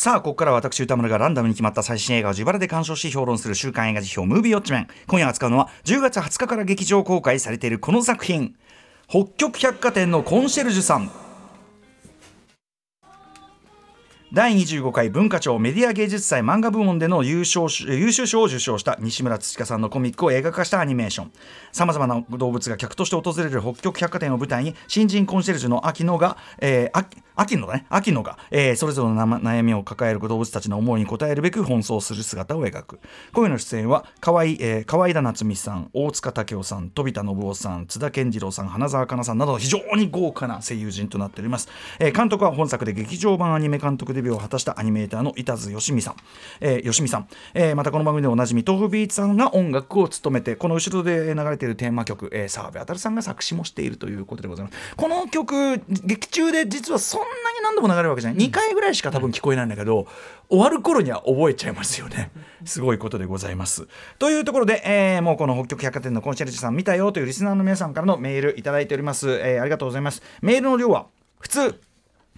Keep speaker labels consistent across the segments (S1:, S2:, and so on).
S1: さあここからは私歌丸がランダムに決まった最新映画を自腹で鑑賞し評論する週刊映画辞表ムービーウォッチメン。今夜扱うのは10月20日から劇場公開されているこの作品。北極百貨店のコンシェルジュさん。第25回文化庁メディア芸術祭漫画部門での優勝優秀賞を受賞した西村土香さんのコミックを映画化したアニメーション。さまざまな動物が客として訪れる北極百貨店を舞台に新人コンシェルジュの秋野が、えー、秋野だね。秋野が、えー、それぞれの悩みを抱える動物たちの思いに応えるべく奔走する姿を描く。今夜の出演は河合、えー、河合田夏美さん大塚武雄さん飛田信夫さん津田健次郎さん花澤香菜さんなど非常に豪華な声優陣となっております、えー、監督は本作で劇場版アニメ監督でデビューを果たしたアニメーターの板津義美さん、えー、吉見さん、えー、またこの番組でおなじみ豆腐ビーツさんが音楽を務めてこの後ろで流れているテーマ曲、えー、澤部渉さんが作詞もしているということでございます。この曲劇中で実はそんなに何度も流れるわけじゃない、2回ぐらいしか多分聞こえないんだけど、終わる頃には覚えちゃいますよね。すごいことでございます。というところで、えー、もうこの北極百貨店のコンシェルジュさん見たよというリスナーの皆さんからのメールいただいております、えー、ありがとうございます。メールの量は普通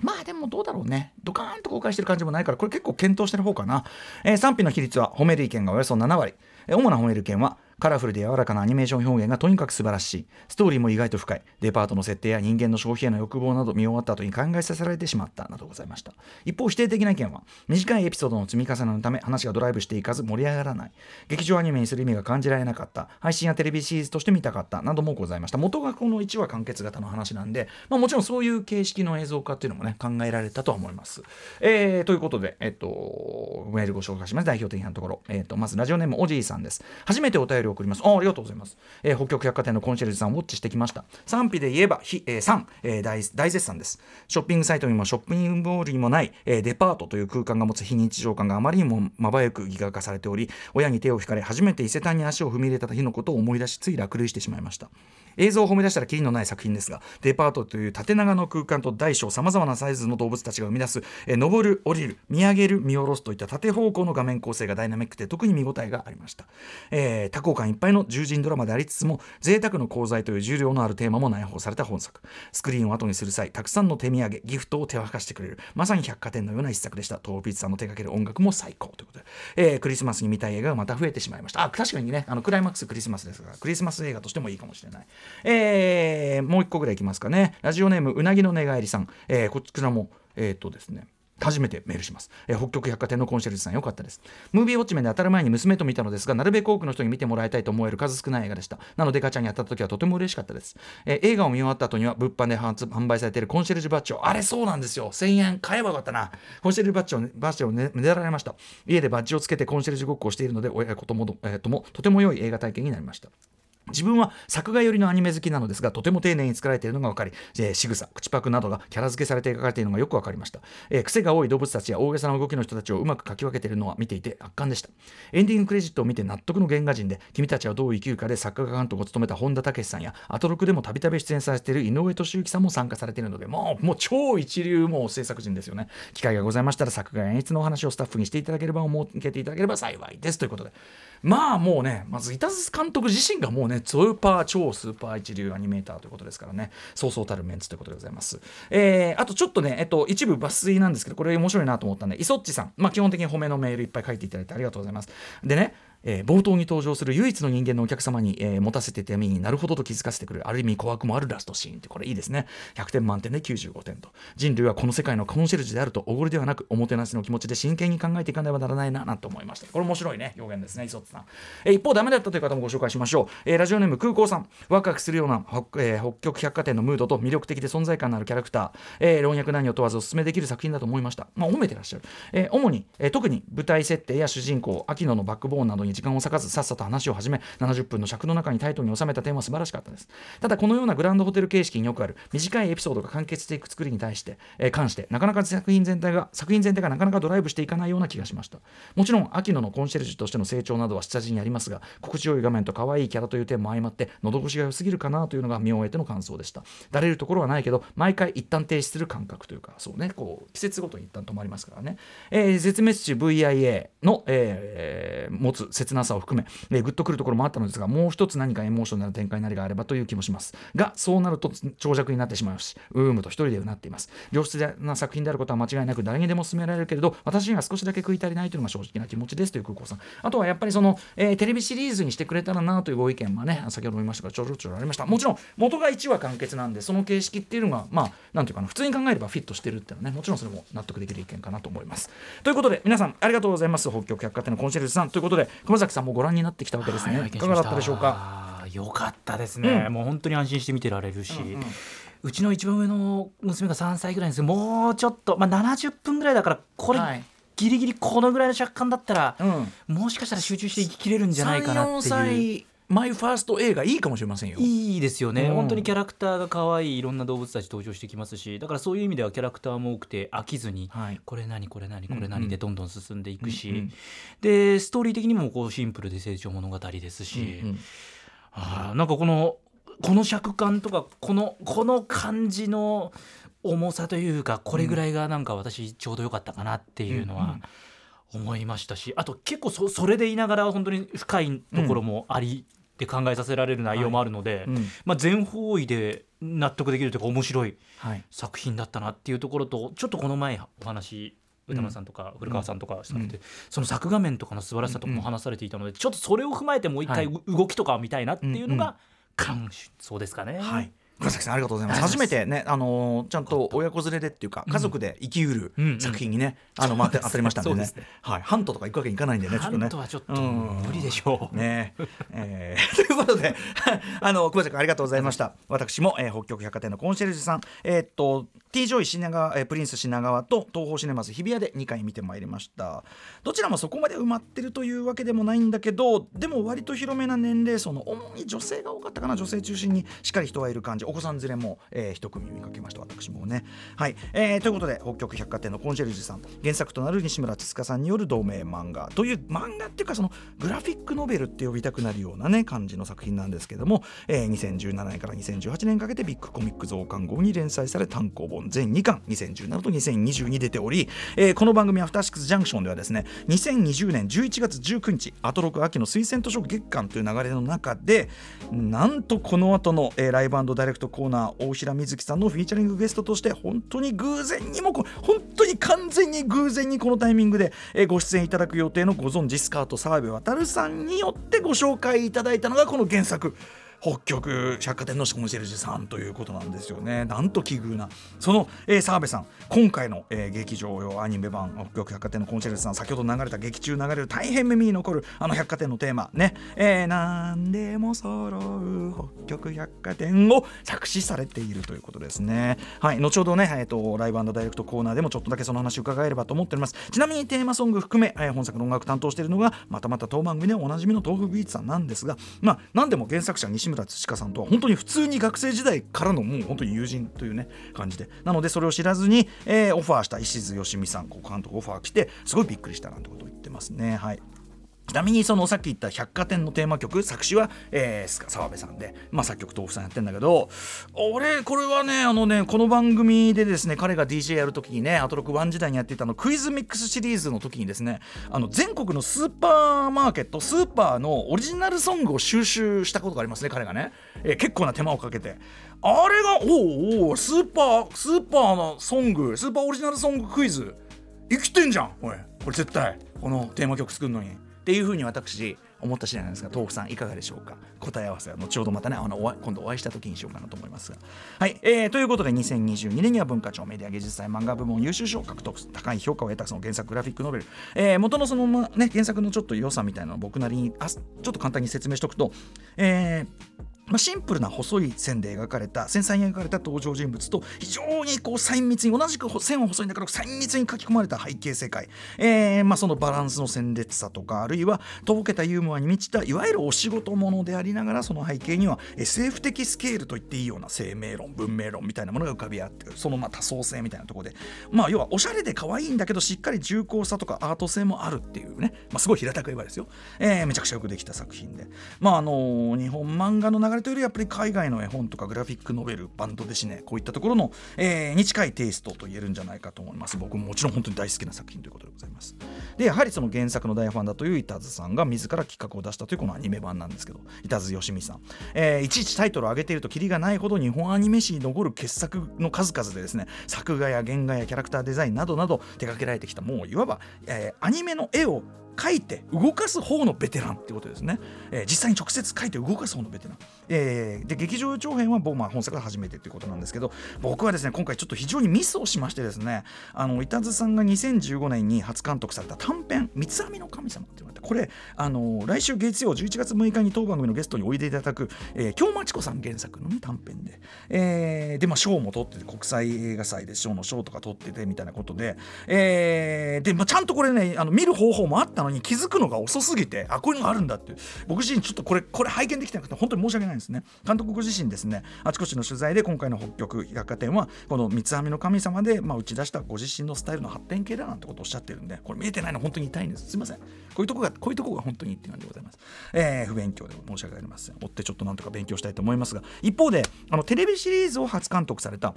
S1: まあでもどうだろうね。ドカーンと公開してる感じもないから、これ結構検討してる方かな。えー、賛否の比率は褒める意見がおよそ7割。えー、主な褒める意見は、カラフルで柔らかなアニメーション表現がとにかく素晴らしい。ストーリーも意外と深い。デパートの設定や人間の消費への欲望など見終わった後に考えさせられてしまったなどございました。一方、否定的な意見は、短いエピソードの積み重ねのため話がドライブしていかず盛り上がらない。劇場アニメにする意味が感じられなかった。配信やテレビシリーズとして見たかったなどもございました。元がこの1話完結型の話なんで、まあ、もちろんそういう形式の映像化っていうのもね、考えられたとは思います。えー、ということで、えっと、メールご紹介します。代表的なところ。えっと、まずラジオネームおじいさんです。初めてお便り送ります。あありがとうございます。えー、北極百貨店のコンシェルジュさんウォッチしてきました賛否で言えばひ、えー、3、えー、大大絶賛ですショッピングサイトにもショッピングモールにもない、えー、デパートという空間が持つ非日常感があまりにもまばゆくギガ化されており親に手を引かれ初めて伊勢丹に足を踏み入れた日のことを思い出しつい落類してしまいました映像を褒め出したらきりのない作品ですがデパートという縦長の空間と大小さまざまなサイズの動物たちが生み出す、えー、登る降りる見上げる見下ろすといった縦方向の画面構成がダイナミックで特に見応えがありました、えー、多幸感いっぱいの獣人ドラマでありつつも贅沢の功罪という重量のあるテーマも内包された本作。スクリーンを後にする際たくさんの手土産ギフトを手渡してくれるまさに百貨店のような一作でした。トーピーツさんの手掛ける音楽も最高ということで、えー、クリスマスに見たい映画がまた増えてしまいました。あ確かにねあのクライマックスクリスマスですがクリスマス映画としてもいいかもしれない、えー、もう一個ぐらいいきますかね。ラジオネームうなぎの寝返りさん、えー、こちらもえっ、とですね。初めてメールします、えー、北極百貨店のコンシェルジュさんよかったです。ムービーウォッチメンで当たる前に娘と見たのですがなるべく多くの人に見てもらいたいと思える数少ない映画でした。なのでガチャに当たった時はとても嬉しかったです、えー、映画を見終わった後には物販で販売されているコンシェルジュバッジをあれそうなんですよ。1000円。買えばよかったな。コンシェルジュバッジを、ね、バッジを、ね、狙われました。家でバッジをつけてコンシェルジュごっこをしているので親子とも,、えー、ともとても良い映画体験になりました。自分は作画寄りのアニメ好きなのですがとても丁寧に作られているのが分かり、えー、仕草口パクなどがキャラ付けされて描かれているのがよく分かりました、えー、癖が多い動物たちや大げさな動きの人たちをうまく描き分けているのは見ていて圧巻でした。エンディングクレジットを見て納得の原画人で君たちはどう生きるかで作画監督を務めた本田武さんやアトロクでもたびたび出演されている井上俊之さんも参加されているのでもうもう超一流もう制作陣ですよね。機会がございましたら作画演出のお話をスタッフにしていただければ設けていただければ幸いです。ということで。まあもうねまず板津監督自身がもうねスーパー超スーパー一流アニメーターということですからね。そうそうたるメンツということでございます、えー、あとちょっとね、えっと、一部抜粋なんですけどこれ面白いなと思ったんでイソッチさん、まあ、基本的に褒めのメールいっぱい書いていただいてありがとうございます。でねえー、冒頭に登場する唯一の人間のお客様に、えー、持たせて手になるほどと気づかせてくるある意味怖くもあるラストシーンってこれいいですね。100点満点で95点と。人類はこの世界のコンシェルジュであるとおごりではなくおもてなしの気持ちで真剣に考えていかねばならないななんて思いました。これ面白いね表現ですね磯津さん、えー、一方ダメだったという方もご紹介しましょう、えー、ラジオネーム空港さん。ワクワクするような北,、えー、北極百貨店のムードと魅力的で存在感のあるキャラクター、えー、老若男女問わずお勧めできる作品だと思いました。まあ褒めてらっしゃる、えー、主に、えー、特に舞台設定や主人公秋野のバックボーンなどに時間を割かずさっさと話を始め70分の尺の中にタイトルに収めた点は素晴らしかったです。ただこのようなグランドホテル形式によくある短いエピソードが完結していく作りに対して、えー、関してなかなか作品全体が作品全体がなかなかドライブしていかないような気がしました。もちろん秋野のコンシェルジュとしての成長などは下地にありますが心地よい画面と可愛いキャラという点も相まって喉越しが良すぎるかなというのが見終えての感想でした。だれるところはないけど毎回一旦停止する感覚というかそうねこう季節ごとに一旦止まりますからね、えー、絶滅種 VIA の、えー、持つ切なさを含め、えー、グッとくるところもあったのですがもう一つ何かエモーショナルな展開なりがあればという気もします。がそうなると長尺になってしまうしうーむと一人でうなっています良質な作品であることは間違いなく誰にでも勧められるけれど私には少しだけ食い足りないというのが正直な気持ちですという空港さん。あとはやっぱりその、えー、テレビシリーズにしてくれたらなというご意見はね先ほども言いましたがちょろちょろありましたもちろん元が1話完結なんでその形式っていうのがまあなんていうかな普通に考えればフィットしてるっていうのはねもちろんそれも納得できる意見かなと思います。ということで皆さんありがとうございます。北極百貨店のコンシェルジュさん。ということで熊崎さんもご覧になってきたわけですね、はい、いかがだったでしょうか？
S2: よかったですね、うん、もう本当に安心して見てられるし、うんうんうちの一番上の娘が3歳ぐらいですもうちょっと、まあ、70分ぐらいだからこれ、はい、ギリギリこのぐらいの尺感だったら、うん、もしかしたら集中して生ききれるんじゃないかなっていう。
S1: マイファースト映画いいかもしれませんよ。
S2: いいですよね、うん、本当にキャラクターが可愛いいろんな動物たち登場してきますしだからそういう意味ではキャラクターも多くて飽きずに、はい、これ何これ何これ何でどんどん進んでいくし、うんうん、でストーリー的にもこうシンプルで成長物語ですし、うんうん、あなんかこのこの尺感とかこのこの感じの重さというかこれぐらいがなんか私ちょうど良かったかなっていうのは思いましたしあと結構そそれでいながら本当に深いところもあり、って考えさせられる内容もあるので、はい。うん、まあ、全方位で納得できるというか面白い作品だったなっていうところとちょっとこの前お話歌丸さんとか古川さんとかしたので、うん、その作画面とかの素晴らしさとかも話されていたので、ちょっとそれを踏まえてもう一回動きとかを見たいなっていうのが感想ですかね。
S1: はい村崎さんありがとうございます。初めてねあのー、ちゃんと親子連れでっていうか家族で生きうる作品にね、うん、あの、まあ、当たりましたんでね。ね、はい、ハントとか行くわけにいかないんでね
S2: ちょっとね。ハントはちょっと無理でしょ
S1: う、ね。えー、ということで あの久保崎君ありがとうございました。私も、えー、北極百貨店のコンシェルジュさん。えー、っと T ジョイ品川、えー、プリンス品川と東宝シネマズ日比谷で2回見てまいりました。どちらもそこまで埋まってるというわけでもないんだけどでも割と広めな年齢層の主に女性が多かったかな女性中心にしっかり人はいる感じお子さん連れも、えー、一組見かけました私もね。はい、えー、ということで北極百貨店のコンシェルジュさん原作となる西村ツチカさんによる同名漫画という漫画っていうかそのグラフィックノベルって呼びたくなるようなね感じの作品なんですけども、えー、2017年から2018年かけてビッグコミック増刊号に連載され単行本全2巻2017と2022出ており、えー、この番組アフターシックスジャンクションではですね2020年11月19日アトロク秋の推薦図書月間という流れの中でなんとこの後の、えー、ライブダイレクトコーナー大平瑞希さんのフィーチャリングゲストとして本当に偶然にも本当に完全に偶然にこのタイミングで、ご出演いただく予定のご存知スカート澤部渉さんによってご紹介いただいたのがこの原作。北極百貨店のコンシェルジュさんということなんですよね。なんと奇遇なその、えー、澤部さん今回の、えー、劇場用アニメ版北極百貨店のコンシェルジュさん先ほど流れた劇中流れる大変耳に残るあの百貨店のテーマね、えー、何でも揃う北極百貨店を作詞されているということですね。はい後ほどね、えーと、ライブダイレクトコーナーでもちょっとだけその話伺えればと思っております。ちなみにテーマソング含め、えー、本作の音楽担当しているのがまたまた当番組でおなじみの豆腐ビーツさんなんですがまあ何でも原作者西村村土香さんとは本当に普通に学生時代からのもう本当に友人というね感じでなのでそれを知らずに、えー、オファーした石津良美さん監督オファー来てすごいびっくりしたなんてことを言ってますねはい。ちなみにそのさっき言った百貨店のテーマ曲作詞は、えー、澤部さんで、まあ、作曲豆腐さんやってんだけど俺これはねあのねこの番組でですね彼が DJ やる時にねアトロク1時代にやっていたのクイズミックスシリーズの時にですねあの全国のスーパーマーケットスーパーのオリジナルソングを収集したことがありますね彼がね、えー、結構な手間をかけて。あれがおうおうスーパースーパーのソングスーパーオリジナルソングクイズ生きてんじゃんおい。これ絶対このテーマ曲作るのに。っていうふうに私思った次第なんですが豆腐さんいかがでしょうか？答え合わせは後ほどまたねあの今度お会いした時にしようかなと思いますが。はい、えー、ということで2022年には文化庁メディア芸術祭漫画部門優秀賞を獲得高い評価を得たその原作グラフィックノベル、えー、元のその、ね、原作のちょっと良さみたいなのを僕なりにあちょっと簡単に説明しておくと、えーまあ、シンプルな細い線で描かれた繊細に描かれた登場人物と非常にこう細密に同じく線は細いんだから細密に書き込まれた背景世界、えーまあ、そのバランスの鮮烈さとかあるいはとぼけたユーモアに満ちたいわゆるお仕事ものでありながらその背景には SF 的スケールと言っていいような生命論文明論みたいなものが浮かび合ってそのまあ多層性みたいなところで。まあ要はおしゃれで可愛いんだけどしっかり重厚さとかアート性もあるっていうね、まあ、すごい平たく言えばですよ、えー、めちゃくちゃよくできた作品で。まああの、日本漫画の流れというよりやっぱり海外の絵本とかグラフィックノベルバンドですねこういったところの、えー、に近いテイストと言えるんじゃないかと思います。僕ももちろん本当に大好きな作品ということでございます。でやはりその原作の大ファンだという板津さんが自ら企画を出したというこのアニメ版なんですけど板津義美さん、えー、いちいちタイトルを上げているとキリがないほど日本アニメ史に残る傑作の数々でですね作画や原画やキャラクターデザインなどなど手掛けられてきたもういわば、えー、アニメの絵を書いて動かす方のベテランってことですね、えー、実際に直接書いて動かす方のベテラン、えー、で劇場長編は僕、まあ、本作が初めてということなんですけど僕はですね今回ちょっと非常にミスをしましてですねあの板津さんが2015年に初監督された短編「三つ編みの神様」って言われてこれあの来週月曜11月6日に当番組のゲストにおいでいただく、えー、京町子さん原作の、ね、短編で、えー、でまあ賞も取ってて国際映画祭で賞の賞とか取っててみたいなことで、えー、で、まあ、ちゃんとこれねあの見る方法もあったのに気づくのが遅すぎてあこういうのがあるんだって僕自身ちょっとこれこれ拝見できてなくて本当に申し訳ないですね。監督ご自身ですね。あちこちの取材で今回の北極百貨店はこの三つ編みの神様で、まあ、打ち出したご自身のスタイルの発展系だなんてことをおっしゃってるんでこれ見えてないの本当に痛いんです。すいません。こういうとこがこういうとこが本当にっていう感じでございます、えー、不勉強で申し訳ありません。追ってちょっとなんとか勉強したいと思いますが一方であのテレビシリーズを初監督された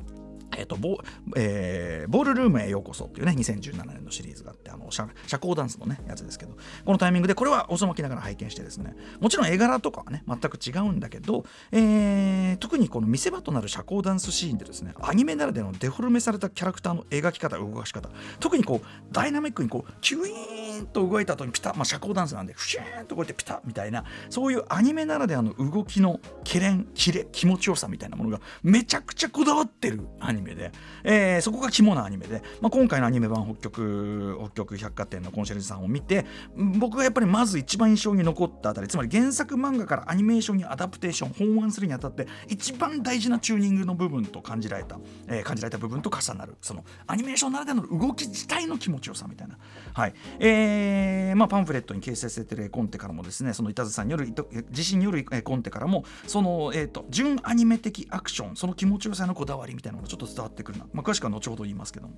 S1: えーとボえー、ボールルームへようこそっていうね2017年のシリーズがあってあの社社交ダンスのねやつですですけどこのタイミングでこれは遅まきながら拝見してですねもちろん絵柄とかはね全く違うんだけど、えー、特にこの見せ場となる社交ダンスシーンでですねアニメならではのデフォルメされたキャラクターの描き方動かし方特にこうダイナミックにこうキュイーンと動いた後にピタッ、まあ、社交ダンスなんでフシューンとこうやってピタッみたいなそういうアニメならではの動きのけれんキレ気持ちよさみたいなものがめちゃくちゃこだわってるアニメで、えー、そこが肝なアニメで、まあ、今回のアニメ版北極北極百貨店のコンシェルジュさんを見て僕がやっぱりまず一番印象に残ったあたりつまり原作漫画からアニメーションにアダプテーション翻案するにあたって一番大事なチューニングの部分と感じられた、えー、感じられた部分と重なるそのアニメーションならではの動き自体の気持ちよさみたいな、はい。えーまあ、パンフレットに掲載されてる絵コンテからもですねその板津さんによる自身による絵コンテからもその、えーと、純アニメ的アクションその気持ちよさのこだわりみたいなのがちょっと伝わってくるな、まあ、詳しくは後ほど言いますけども、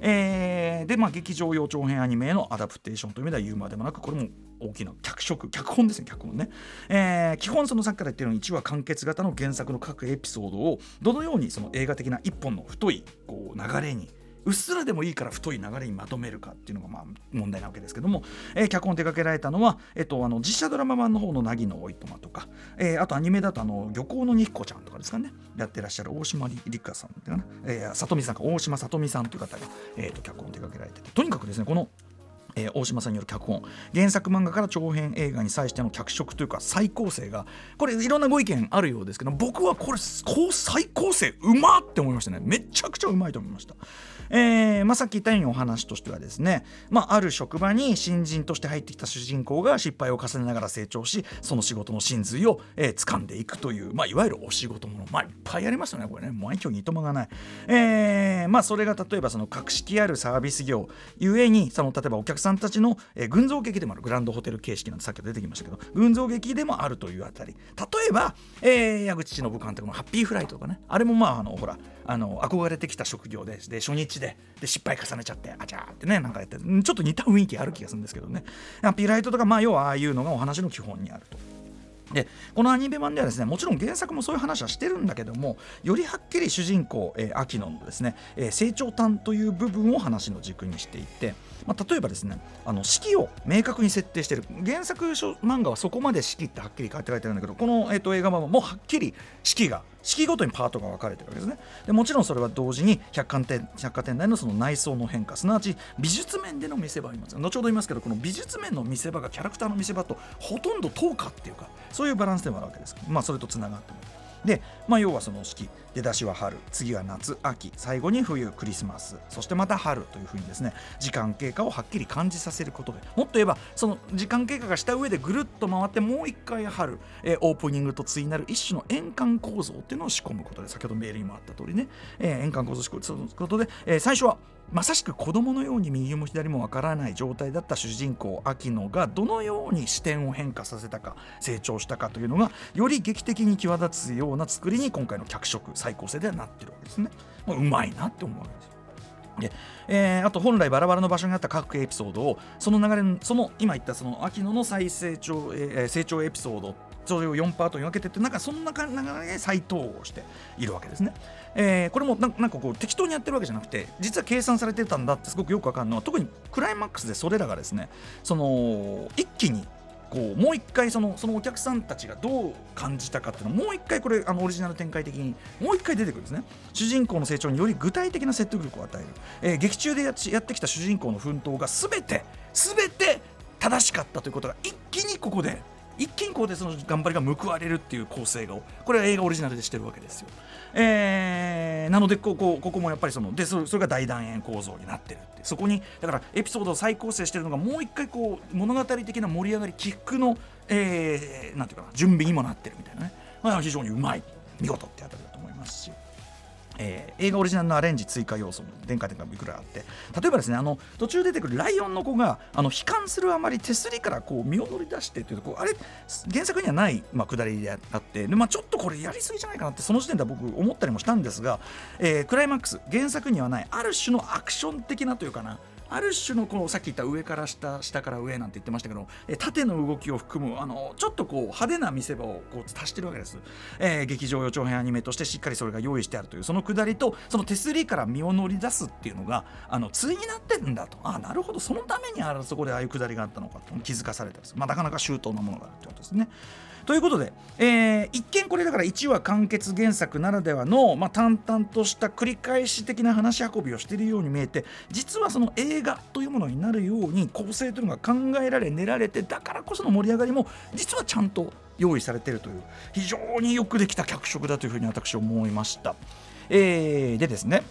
S1: えー、で、まあ、劇場用長編アニメへのアダプテーションという意味では言うまでもなくこれも大きな脚色脚本ですね。脚本ね、えー、基本そのさっきから言ってるように1話完結型の原作の各エピソードをどのようにその映画的な一本の太いこう流れにうっすらでもいいから太い流れにまとめるかっていうのがまあ問題なわけですけども、えー、脚本を手掛けられたのは、えっと、あの実写ドラマ版の方の凪のおいとまとか、えー、あとアニメだとあの漁港のにっこちゃんとかですかね。やってらっしゃる大島りかさんっていうかな、えー、里見さんか大島里見さんという方が、えー、と脚本を手掛けられてて。とにかくですねこのえー、大島さんによる脚本。原作漫画から長編映画に際しての脚色というか再構成がこれいろんなご意見あるようですけど僕はこれこう再構成うまって思いましたね。めちゃくちゃうまいと思いました。えーまあ、さっき言ったようにお話としてはですね、まあ、ある職場に新人として入ってきた主人公が失敗を重ねながら成長しその仕事の真髄を、えー、掴んでいくという、まあ、いわゆるお仕事もの、まあ、いっぱいありますよねこれね。毎日にいとまがない、えーまあ、それが例えばその格式あるサービス業ゆえにその例えばお客さんさんたちの、えー、群像劇でもあるグランドホテル形式なんてさっき出てきましたけど群像劇でもあるというあたり。例えば、えー、矢口忍監督の「ハッピーフライト」とかね。あれもまああのほらあの憧れてきた職業でで初日でで失敗重ねちゃってあちゃーってねなんかやってちょっと似た雰囲気ある気がするんですけどね。ハッピーライトとかまあ要はああいうのがお話の基本にあると。でこのアニメ版ではですねもちろん原作もそういう話はしてるんだけどもよりはっきり主人公、えー、秋野のですね、えー、成長端という部分を話の軸にしていて、まあ、例えばですねあの式を明確に設定している。原作漫画はそこまで式ってはっきり書いて書いてるんだけどこの、えーと、映画版はもうはっきり式が式ごとにパートが分かれてるわけですね。でもちろんそれは同時に百貨店百貨店内のその内装の変化すなわち美術面での見せ場あります。後ほど言いますけどこの美術面の見せ場がキャラクターの見せ場とほとんど等価っていうかそういうバランスでもあるわけです。まあそれとつながってもで、まあ、要はその式出だしは春次は夏秋最後に冬クリスマスそしてまた春というふうにですね時間経過をはっきり感じさせることでもっと言えばその時間経過がした上でぐるっと回ってもう一回春、えー、オープニングと対になる一種の円環構造っていうのを仕込むことで先ほどメールにもあった通りね、えー、円環構造を仕込むことで、えー、最初はまさしく子供のように右も左もわからない状態だった主人公秋野がどのように視点を変化させたか成長したかというのがより劇的に際立つような作りに今回の脚色再構成ではなってるわけですね。まあ、うまいなって思うわけですよ。でえー、あと本来バラバラの場所にあった各エピソードをその流れその今言ったその秋野の再成長、えー、成長エピソードそれを4パートに分けてってなんかそんな流れで再統合しているわけですね。えー、これもなんかこう適当にやってるわけじゃなくて実は計算されてたんだってすごくよくわかるの。は特にクライマックスでそれらがですねその一気にこうもう一回そのそのお客さんたちがどう感じたかっていうのをもう一回これあのオリジナル展開的にもう一回出てくるんですね。主人公の成長により具体的な説得力を与える、えー、劇中でやってきた主人公の奮闘が全て全て正しかったということが一気にここで一気にこうでその頑張りが報われるっていう構成がこれは映画オリジナルでしてるわけですよ。えー、なのでここここもやっぱりそのでそれそれが大団円構造になってるってそこにだからエピソードを再構成してるのがもう一回こう物語的な盛り上がりキックの、えー、なんていうかな準備にもなってるみたいなね、まあ、非常にうまい見事ってあたりだと思いますし。えー、映画オリジナルのアレンジ追加要素も電化点がいくらあって。例えばですねあの途中出てくるライオンの子があの悲観するあまり手すりからこう身を乗り出してというとこうあれ原作にはない、まあ、下りであってで、まあ、ちょっとこれやりすぎじゃないかなってその時点では僕思ったりもしたんですが、えー、クライマックス原作にはないある種のアクション的なというかなある種のこのさっき言った上から下下から上なんて言ってましたけどえ縦の動きを含むあのちょっとこう派手な見せ場をこう足してるわけです、えー、劇場予兆編アニメとしてしっかりそれが用意してあるというそのくだりとその手すりから身を乗り出すっていうのがあの対になってるんだと。あなるほど。そのためにあそこでああいうくだりがあったのかと気づかされたんです、まあ、なかなか周到なものがあるってことですね。ということで、えー、一見これだから1話完結原作ならではの、まあ、淡々とした繰り返し的な話し運びをしているように見えて実はその映画というものになるように構成というのが考えられ練られてだからこその盛り上がりも実はちゃんと用意されているという非常によくできた脚色だというふうに私は思いました。えー、でですね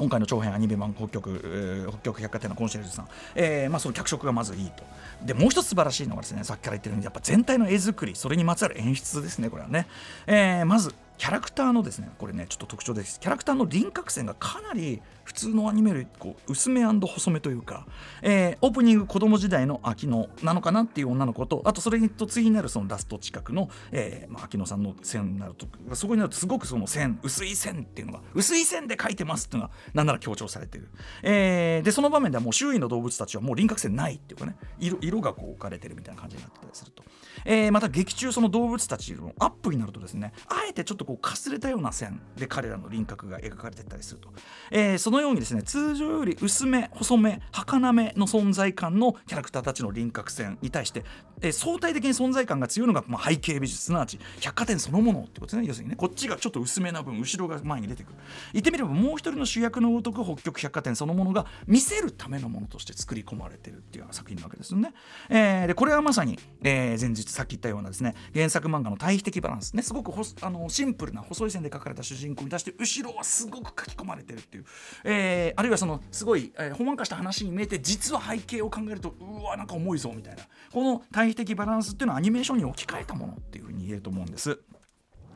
S1: 今回の長編アニメ版北極、北極百貨店のコンシェルジュさん、えーまあ、その脚色がまずいいと。でもう一つ素晴らしいのがですねさっきから言ってるようにやっぱ全体の絵作りそれにまつわる演出ですねこれはね、えー、まずキャラクターのですねこれねちょっと特徴です。キャラクターの輪郭線がかなり普通のアニメよりこう薄め細めというか、えー、オープニング子供時代の秋野なのかなっていう女の子とあとそれと次になるそのラスト近くの、えーまあ、秋野さんの線になるとそこになるとすごくその線薄い線っていうのが薄い線で描いてますっていうのがなんなら強調されてる、えー、でその場面ではもう周囲の動物たちはもう輪郭線ないっていうかね色色がこう置かれてるみたいな感じになってたりすると。えー、また劇中その動物たちのアップになるとですねあえてちょっとこうかすれたような線で彼らの輪郭が描かれてたりすると、えー、そののようにですね通常より薄め細め儚めの存在感のキャラクターたちの輪郭線に対して、えー、相対的に存在感が強いのが、まあ、背景美術すなわち百貨店そのものってことですね要するにねこっちがちょっと薄めな分後ろが前に出てくる。言ってみればもう一人の主役のごとく北極百貨店そのものが見せるためのものとして作り込まれてるっていう作品なわけですよね、えー、でこれはまさに、えー、前日さっき言ったようなですね原作漫画の対比的バランスねすごくあのシンプルな細い線で描かれた主人公に対して後ろはすごく書き込まれてるっていう、えー、あるいはそのすごい、えー、ほんわかした話に見えて実は背景を考えるとうわなんか重いぞみたいなこの対比的バランスっていうのはアニメーションに置き換えたものっていうふうに言えると思うんです。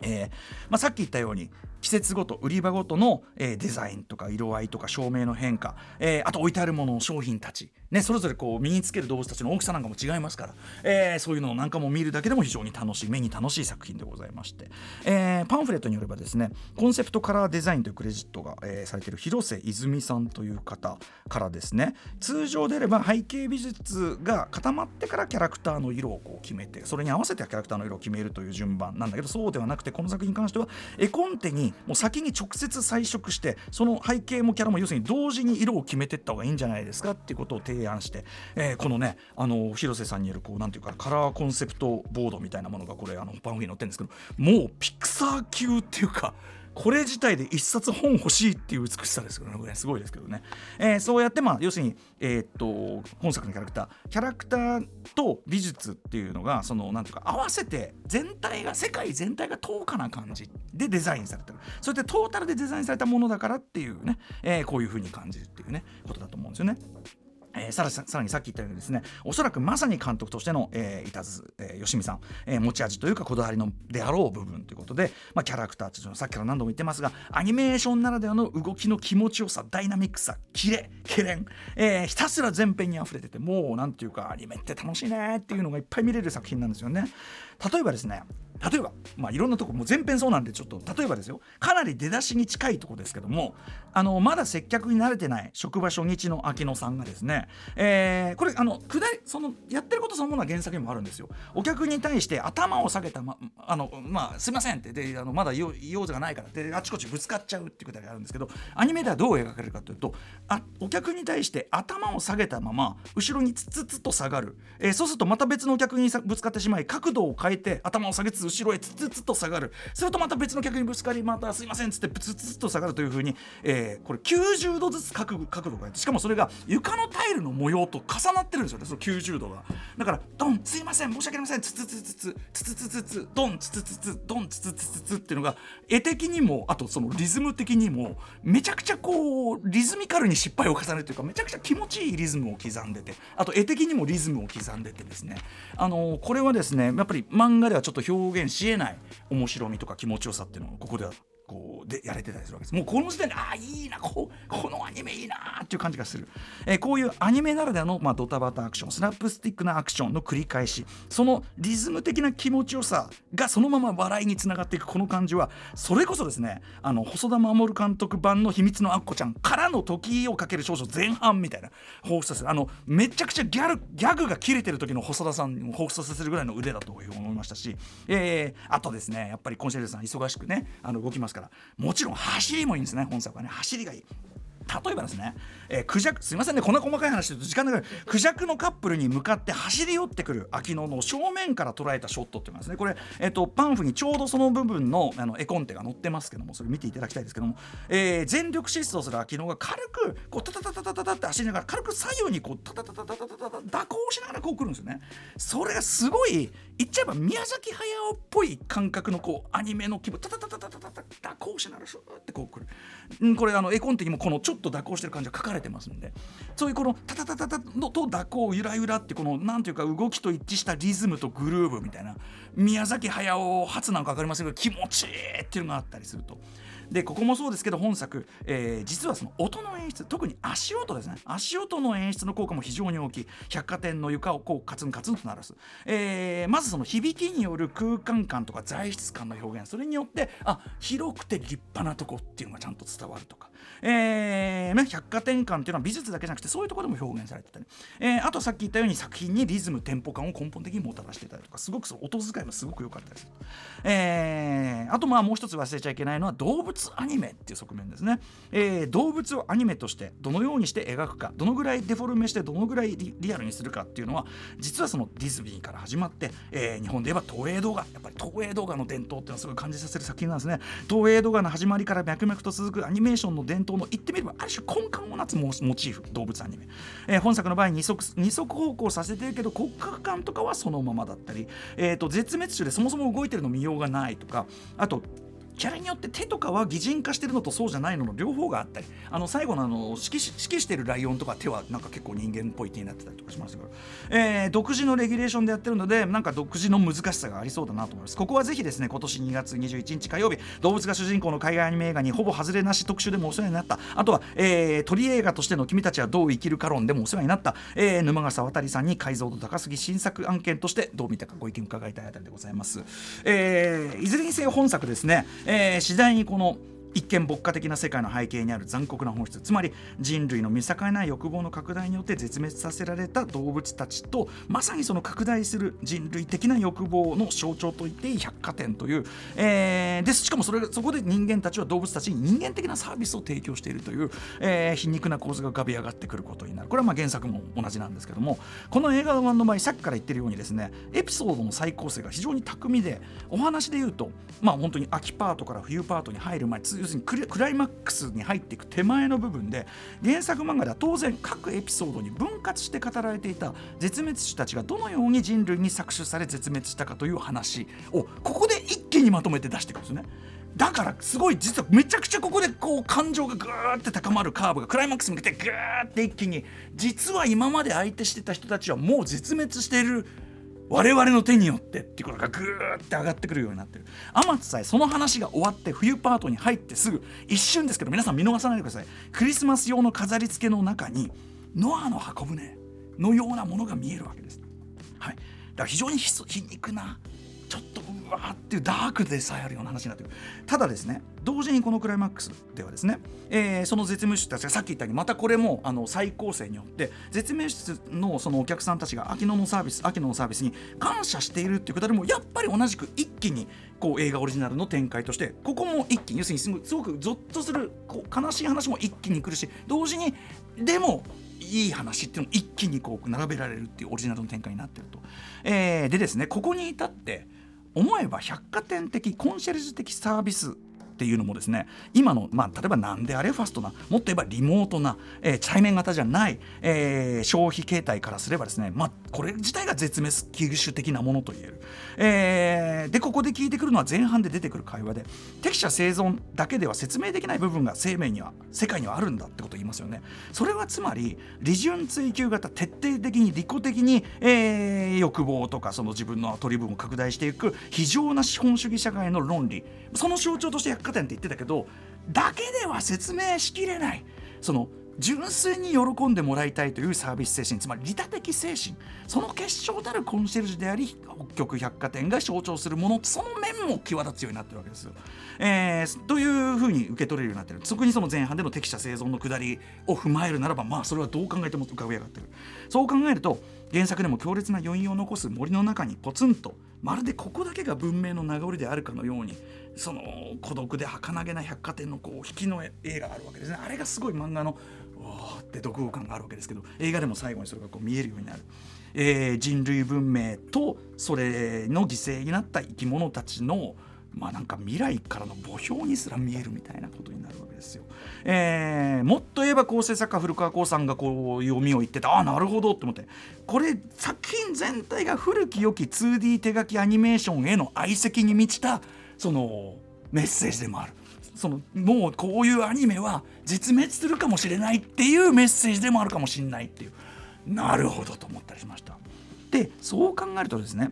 S1: えーまあ、さっき言ったように季節ごと売り場ごとの、えー、デザインとか色合いとか照明の変化、えー、あと置いてあるもの商品たち、ね、それぞれこう身につける動物たちの大きさなんかも違いますから、えー、そういうのなんかも見るだけでも非常に楽しい目に楽しい作品でございまして、えー、パンフレットによればですねコンセプトカラーデザインというクレジットが、えー、されている広瀬泉さんという方からですね通常であれば背景美術が固まってからキャラクターの色をこう決めてそれに合わせてキャラクターの色を決めるという順番なんだけどそうではなくてこの作品に関しては絵コンテにもう先に直接彩色してその背景もキャラも要するに同時に色を決めていった方がいいんじゃないですかっていうことを提案して、えー、このねあの広瀬さんによるこうなんていうかカラーコンセプトボードみたいなものがこれあのパンフに載ってるんですけどもうピクサー級っていうかこれ自体で一冊本欲しいっていう美しさですけどね。すごいですけどね、えー、そうやってまあ要するに、えー、っと本作のキャラクターキャラクターと美術っていうのがそのなんていうか合わせて全体が世界全体が等価な感じでデザインされてる。それでトータルでデザインされたものだからっていうね、えー、こういうふうに感じるっていうねことだと思うんですよね。えー、さらさらにさっき言ったようにですねおそらくまさに監督としての、えー、いたず、えー、吉見さん、えー、持ち味というかこだわりのであろう部分ということで、まあ、キャラクターというのさっきから何度も言ってますがアニメーションならではの動きの気持ちよさダイナミックさキレケレン、えー、ひたすら全編に溢れててもうなんていうかアニメって楽しいねっていうのがいっぱい見れる作品なんですよね。例えばですね例えば、まあ、いろんなとこもう全編そうなんでちょっと例えばですよかなり出だしに近いとこですけどもあのまだ接客に慣れてない職場初日の秋野さんがですね、えー、これあの下りそのやってることそのものは原作にもあるんですよ。お客に対して頭を下げたまあのまあすいませんってであのまだ用用事がないからであちこちぶつかっちゃうっていうことがあるんですけどアニメではどう描かれるかというとあお客に対して頭を下げたまま後ろにツツツと下がる、えー、そうするとまた別のお客にぶつかってしまい角度を変えて頭を下げつつ後ろへツツツと下がる。するとまた別の客にぶつかりまたすいませんっつってツツツと下がるというふうに、えー、これ90度ずつ角角度がしかもそれが床のタイルの模様と重なってるんですよねその90度が。だからドンすいません申し訳ありませんツツツツツツツツツツドンツツツツドンツツツツツっていうのが絵的にもあとそのリズム的にもめちゃくちゃこうリズミカルに失敗を重ねるというかめちゃくちゃ気持ちいいリズムを刻んでてあと絵的にもリズムを刻んでてですね。あのこれはですねやっぱり漫画ではちょっと表現しえない面白みとか気持ちよさっていうのがここではこうでやれてたりするわけです。もうこの時点でああいいなここのアニメいいなっていう感じがする、えー、こういうアニメならではの、まあ、ドタバタアクションスナップスティックなアクションの繰り返しそのリズム的な気持ちよさがそのまま笑いにつながっていくこの感じはそれこそですねあの細田守監督版の「秘密のアッコちゃん」からの時をかける少女前半みたいな彷彿させる。あのめちゃくちゃギャルギャグが切れてる時の細田さんを彷彿させるぐらいの腕だと思いましたし、えー、あとですねやっぱりコンシェルジュさん忙しくねあの動きますから。もちろん走りもいいんですね本作はね。走りがいい。例えばですね、えー、クジャクすいませんねこんな細かい話で時間がかかるクジャクのカップルに向かって走り寄ってくる秋野の正面から捉えたショットっていうのですねこれ、えーと、パンフにちょうどその部分のあの絵コンテが載ってますけどもそれ見ていただきたいですけども、えー、全力疾走する秋野が軽くこうタタタタタタタって走りながら軽く左右にこうタタタタタタタタ蛇行しながらこう来るんですよね。それがすごい言っちゃえば宮崎駿っぽい感覚のこうアニメの規模タタタタタタタタ蛇行しながらシューってこう来る、うん、これあの絵コンテにもこのちょっと蛇行してる感じが書かれてますんでそういうこのタタタタタと蛇行ゆらゆらってこのなんていうか動きと一致したリズムとグルーヴみたいな宮崎駿初なんか分かりませんけど気持ちいいっていうのがあったりすると。でここもそうですけど本作、えー、実はその音の演出特に足音ですね足音の演出の効果も非常に大きい百貨店の床をこうカツンカツンと鳴らす、えー、まずその響きによる空間感とか材質感の表現それによってあ広くて立派なとこっていうのがちゃんと伝わるとかえーね、百貨店感っていうのは美術だけじゃなくてそういうところでも表現されてたり、えー、あとさっき言ったように作品にリズムテンポ感を根本的にもたらしてたりとかすごくその音遣いもすごく良かったです、えー、あとまあもう一つ忘れちゃいけないのは動物アニメっていう側面ですね、えー、動物をアニメとしてどのようにして描くかどのぐらいデフォルメしてどのぐらいリアルにするかっていうのは実はそのディズニーから始まって、えー、日本で言えば東映動画。やっぱり東映動画の伝統っていうのはすごい感じさせる作品なんですね。東映動画の始まりから脈々と続くアニメーションの伝統の言ってみればある種根幹をなつモチーフ動物アニメ、えー、本作の場合二足二足歩行させてるけど骨格感とかはそのままだったり、えーと、絶滅種でそもそも動いてるの見ようがないとかあとキャラによって手とかは擬人化してるのとそうじゃないのの両方があったり。あの最後のあの指揮指揮してるライオンとか手はなんか結構人間っぽい手になってたりとかしますけど、えー、独自のレギュレーションでやってるのでなんか独自の難しさがありそうだなと思います。ここはぜひですね今年2月21日火曜日動物が主人公の海外アニメ映画にほぼ外れなし特集でもお世話になった。あとは、えー、鳥映画としての君たちはどう生きるか論でもお世話になった、えー、沼笠渡さんに解像度高すぎ新作案件としてどう見たかご意見伺いたいあたりでございます、えー、いずれにせよ本作ですね、えー、次第にこの一見牧歌的な世界の背景にある残酷な本質つまり人類の見境ない欲望の拡大によって絶滅させられた動物たちとまさにその拡大する人類的な欲望の象徴といっていい百貨店という、えー、ですしかもそれそこで人間たちは動物たちに人間的なサービスを提供しているという、えー、皮肉な構図が浮かび上がってくることになる。これはまあ原作も同じなんですけどもこの映画版の場合さっきから言ってるようにですねエピソードの再構成が非常に巧みでお話で言うとまあ本当に秋パートから冬パートに入る前通要するにクライマックスに入っていく手前の部分で原作漫画では当然各エピソードに分割して語られていた絶滅種たちがどのように人類に搾取され絶滅したかという話をここで一気にまとめて出していくんですね。だからすごい実はめちゃくちゃここでこう感情がぐーって高まるカーブがクライマックスに向けてぐーって一気に実は今まで相手してた人たちはもう絶滅している我々の手によってっていうことがぐーって上がってくるようになってる。天津さえその話が終わって冬パートに入ってすぐ一瞬ですけど皆さん見逃さないでください。クリスマス用の飾り付けの中にノアの箱舟のようなものが見えるわけです。はい。だから非常に皮肉なちょっとうわーっていうダークでさえあるような話になってるただですね同時にこのクライマックスではですね、えー、その絶滅種たちがさっき言ったようにまたこれもあの再構成によって絶滅種のそのお客さんたちが秋野のサービス秋野のサービスに感謝しているっていうことでもやっぱり同じく一気にこう映画オリジナルの展開としてここも一気に要するにすごくゾッとするこう悲しい話も一気に来るし同時にでもいい話っていうのを一気にこう並べられるっていうオリジナルの展開になってると。えー、でですねここに至って思えば百貨店的コンシェルジュ的サービスっていうのもですね今の、まあ、例えば何であれファストなもっと言えばリモートな、えー、対面型じゃない、えー、消費形態からすればですね、まあ、これ自体が絶滅危惧種的なものと言える、えー、でここで聞いてくるのは前半で出てくる会話で適者生存だけでは説明できない部分が生命には世界にはあるんだってことを言いますよね。それはつまり利潤追求型徹底的に利己的に、えー、欲望とかその自分の取り分を拡大していく非常な資本主義社会の論理。その象徴として貨店って言ってたけどだけでは説明しきれない。その純粋に喜んでもらいたいというサービス精神つまり利他的精神。その結晶たるコンシェルジュであり北極百貨店が象徴するものその面も際立つようになってるわけですよ。えー、というふうに受け取れるようになってる？そこにその前半での適者生存のくだりを踏まえるならばまあそれはどう考えても浮かび上がってる。そう考えると原作でも強烈な余韻を残す森の中にポツンとまるでここだけが文明の名残であるかのようにその孤独で儚げな百貨店のこう引きの絵があるわけですね。あれがすごい漫画のおって独語感があるわけですけど映画でも最後にそれがこう見えるようになる、えー、人類文明とそれの犠牲になった生き物たちのまあなんか未来からの墓標にすら見えるみたいなことになるわけですよ。えー、もっと言えば構成作家古川光さんがこう読みを言ってたああなるほどって思って。これ作品全体が古き良き 2D 手書きアニメーションへの愛席に満ちたそのメッセージでもある。そのもうこういうアニメは絶滅するかもしれないっていうメッセージでもあるかもしれないっていうなるほどと思ったりしました。でそう考えるとですね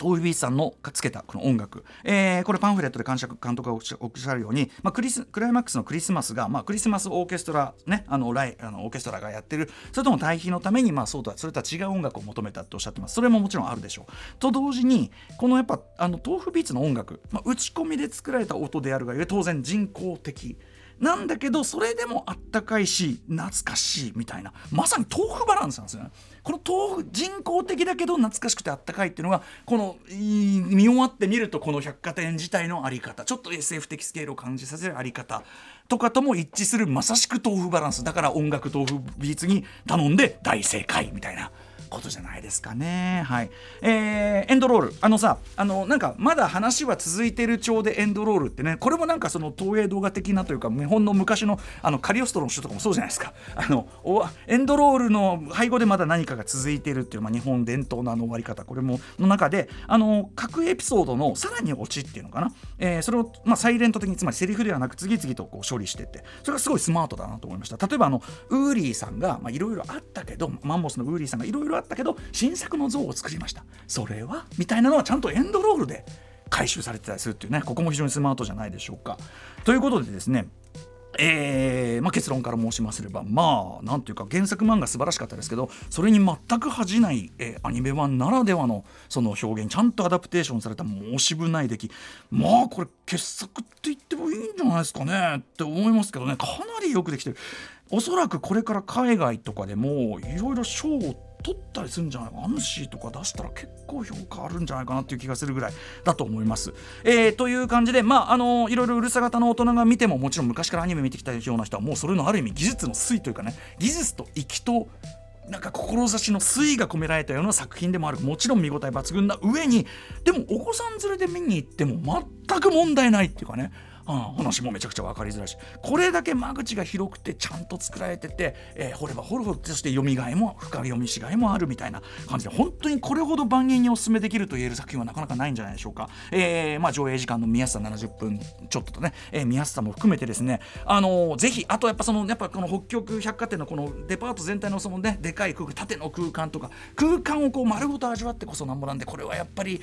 S1: トービーさんのつけたこの音楽、えー、これパンフレットで監督がおっしゃるように、まあ、クリスクライマックスのクリスマスが、まあ、クリスマスオーケストラ、ね、あのライあのオーケストラがやってる。それとも対比のために、まあ、そうとはそれとは違う音楽を求めたっておっしゃってます。それももちろんあるでしょう。と同時にこのやっぱあの豆腐ビーツの音楽、まあ、打ち込みで作られた音であるがゆえ当然人工的。なんだけどそれでもあったかいし懐かしいみたいな。まさに豆腐バランスなんですよね。この豆腐人工的だけど懐かしくてあったかいっていうのがこの見終わってみるとこの百貨店自体のあり方。ちょっと SF 的スケールを感じさせるあり方とかとも一致するまさしく豆腐バランス。だから音楽豆腐美術に頼んで大正解みたいな。ことじゃないですかね。はい。えー、エンドロール。あのさ、あの、なんか、まだ話は続いてる調でエンドロールってね、これもなんかその東映動画的なというか、日本の昔の、あの、カリオストロの人とかもそうじゃないですか。あの、おエンドロールの背後でまだ何かが続いてるっていう、まあ、日本伝統のあの終わり方、これも、の中で、あの、各エピソードのさらにオチっていうのかな。えー、それを、まあ、サイレント的に、つまりセリフではなく、次々とこう処理してって、それがすごいスマートだなと思いました。例えば、あの、ウーリーさんが、まあ、いろいろあったけど、マンモスのウーリーさんがいろいろあったけど、新作の像を作りました。それはみたいなのはちゃんとエンドロールで回収されてたりするっていうねここも非常にスマートじゃないでしょうか。ということでですねえーまあ、結論から申しますればまあなんていうか原作漫画素晴らしかったですけどそれに全く恥じない、えー、アニメ版ならではのその表現ちゃんとアダプテーションされた申し分ない出来。まあこれ傑作って言ってもいいんじゃないですかねって思いますけどね。かなりよくできてる。おそらくこれから海外とかでもいろいろ賞を取ったりするんじゃないかアムシーとか出したら結構評価あるんじゃないかなっていう気がするぐらいだと思います。えー、という感じでまああのいろいろうるさ型の大人が見てももちろん昔からアニメ見てきたような人はもうそれのある意味技術の推というかね技術と粋となんか志の推が込められたような作品でもあるもちろん見応え抜群な上にでもお子さん連れで見に行っても全く問題ないっていうかねうん、話もめちゃくちゃ分かりづらいしこれだけ間口が広くてちゃんと作られてて、えー、掘れば掘るほどそして読みがいも深読みしがいもあるみたいな感じで本当にこれほど万人にお勧めできると言える作品はなかなかないんじゃないでしょうか、えーまあ、上映時間の見やすさ70分ちょっととね、えー、見やすさも含めてですね、あのー、ぜひあとやっぱそのやっぱこの北極百貨店のこのデパート全体のそのねでかい空間縦の空間とか空間をこう丸ごと味わってこそなんぼなんでこれはやっぱり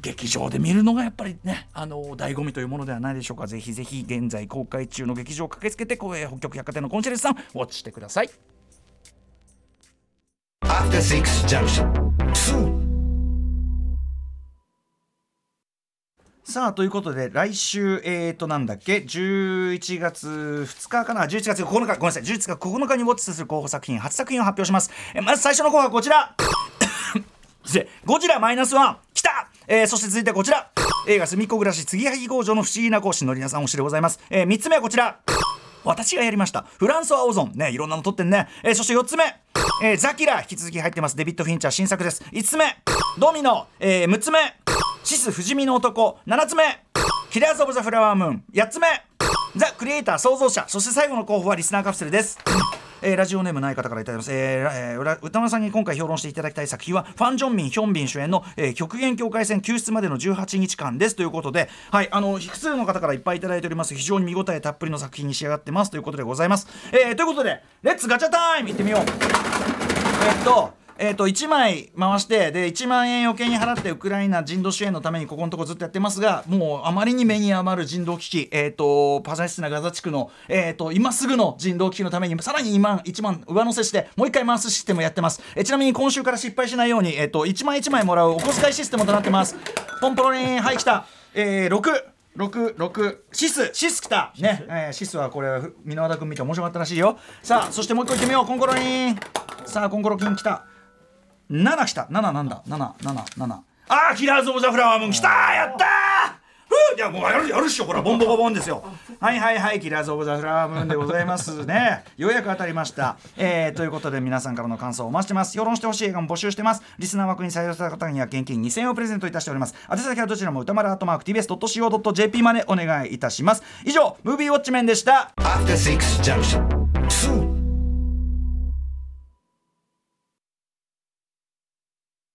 S1: 劇場で見るのがやっぱりねあの醍醐味というものではないでしょうか。ぜひぜひ現在公開中の劇場を駆けつけて北極百貨店のコンシェルジュさんウォッチしてください。After Six Junction 2さあということで来週えーとなんだっけ？11月2日かな？11月9日ごめんなさい。11月9日にウォッチする候補作品初作品を発表します。えまず最初の候補はこちら。ゴジラマイナスワンえー、そして続いてこちら。映画「すみっこ暮らし継ぎはぎ工場」の不思議な講師のりなさんおしでございます、えー、3つ目はこちら。私がやりました。フランソワ・オゾン。ねいろんなの撮ってんね、えー、そして4つ目、えー、ザキラ引き続き入ってます。デビッド・フィンチャー新作です。5つ目。ドミノ、えー、6つ目。シス不死身の男。7つ目。キラーズ・オブ・ザ・フラワームーン。8つ目。ザ・クリエイター創造者。そして最後の候補はリスナーカプセルです。えー、ラジオネームない方からいただきます、えーえー、歌丸さんに今回評論していただきたい作品はファン・ジョンミン・ヒョンビン主演の、えー、極限境界線救出までの18日間です。ということで、はい、あの複数の方からいっぱいいただいております。非常に見応えたっぷりの作品に仕上がってます。ということでございます、えー、ということでレッツガチャタイム！いってみよう。え、っとえー、と1枚回してで1万円余計に払ってウクライナ人道支援のためにここのとこずっとやってますがもうあまりに目に余る人道危機、えー、とパザレスチナガザ地区の、えー、と今すぐの人道危機のためにさらに2万1万上乗せしてもう1回回すシステムをやってます、えー、ちなみに今週から失敗しないように、えー、と1枚1枚もらうお小遣いシステムとなってます。ポンポロリンはい来た、えー、6 6、6、シス、シス来た。ね、えー、シスはこれ、箕輪田君見て面白かったらしいよ。さあ、そしてもう一個いってみよう、コンコロリン。さあ、コンコロキン来た。7来た。7なんだ。777ああキラーズ・オブ・ザ・フラワームーン来たやったー！いやもうやるやるっしょ。これボンボコボンですよ。はいはいはいキラーズ・オブ・ザ・フラワームーンでございますね。ようやく当たりました。えー、ということで皆さんからの感想をお待ちしてます。評論してほしい映画も募集してます。リスナー枠に採用された方には現金2000円をプレゼントいたしております。宛先はどちらも歌丸アートマーク TBS.CO.JP までお願いいたします。以上ムービーウォッチメンでした。After Six Junction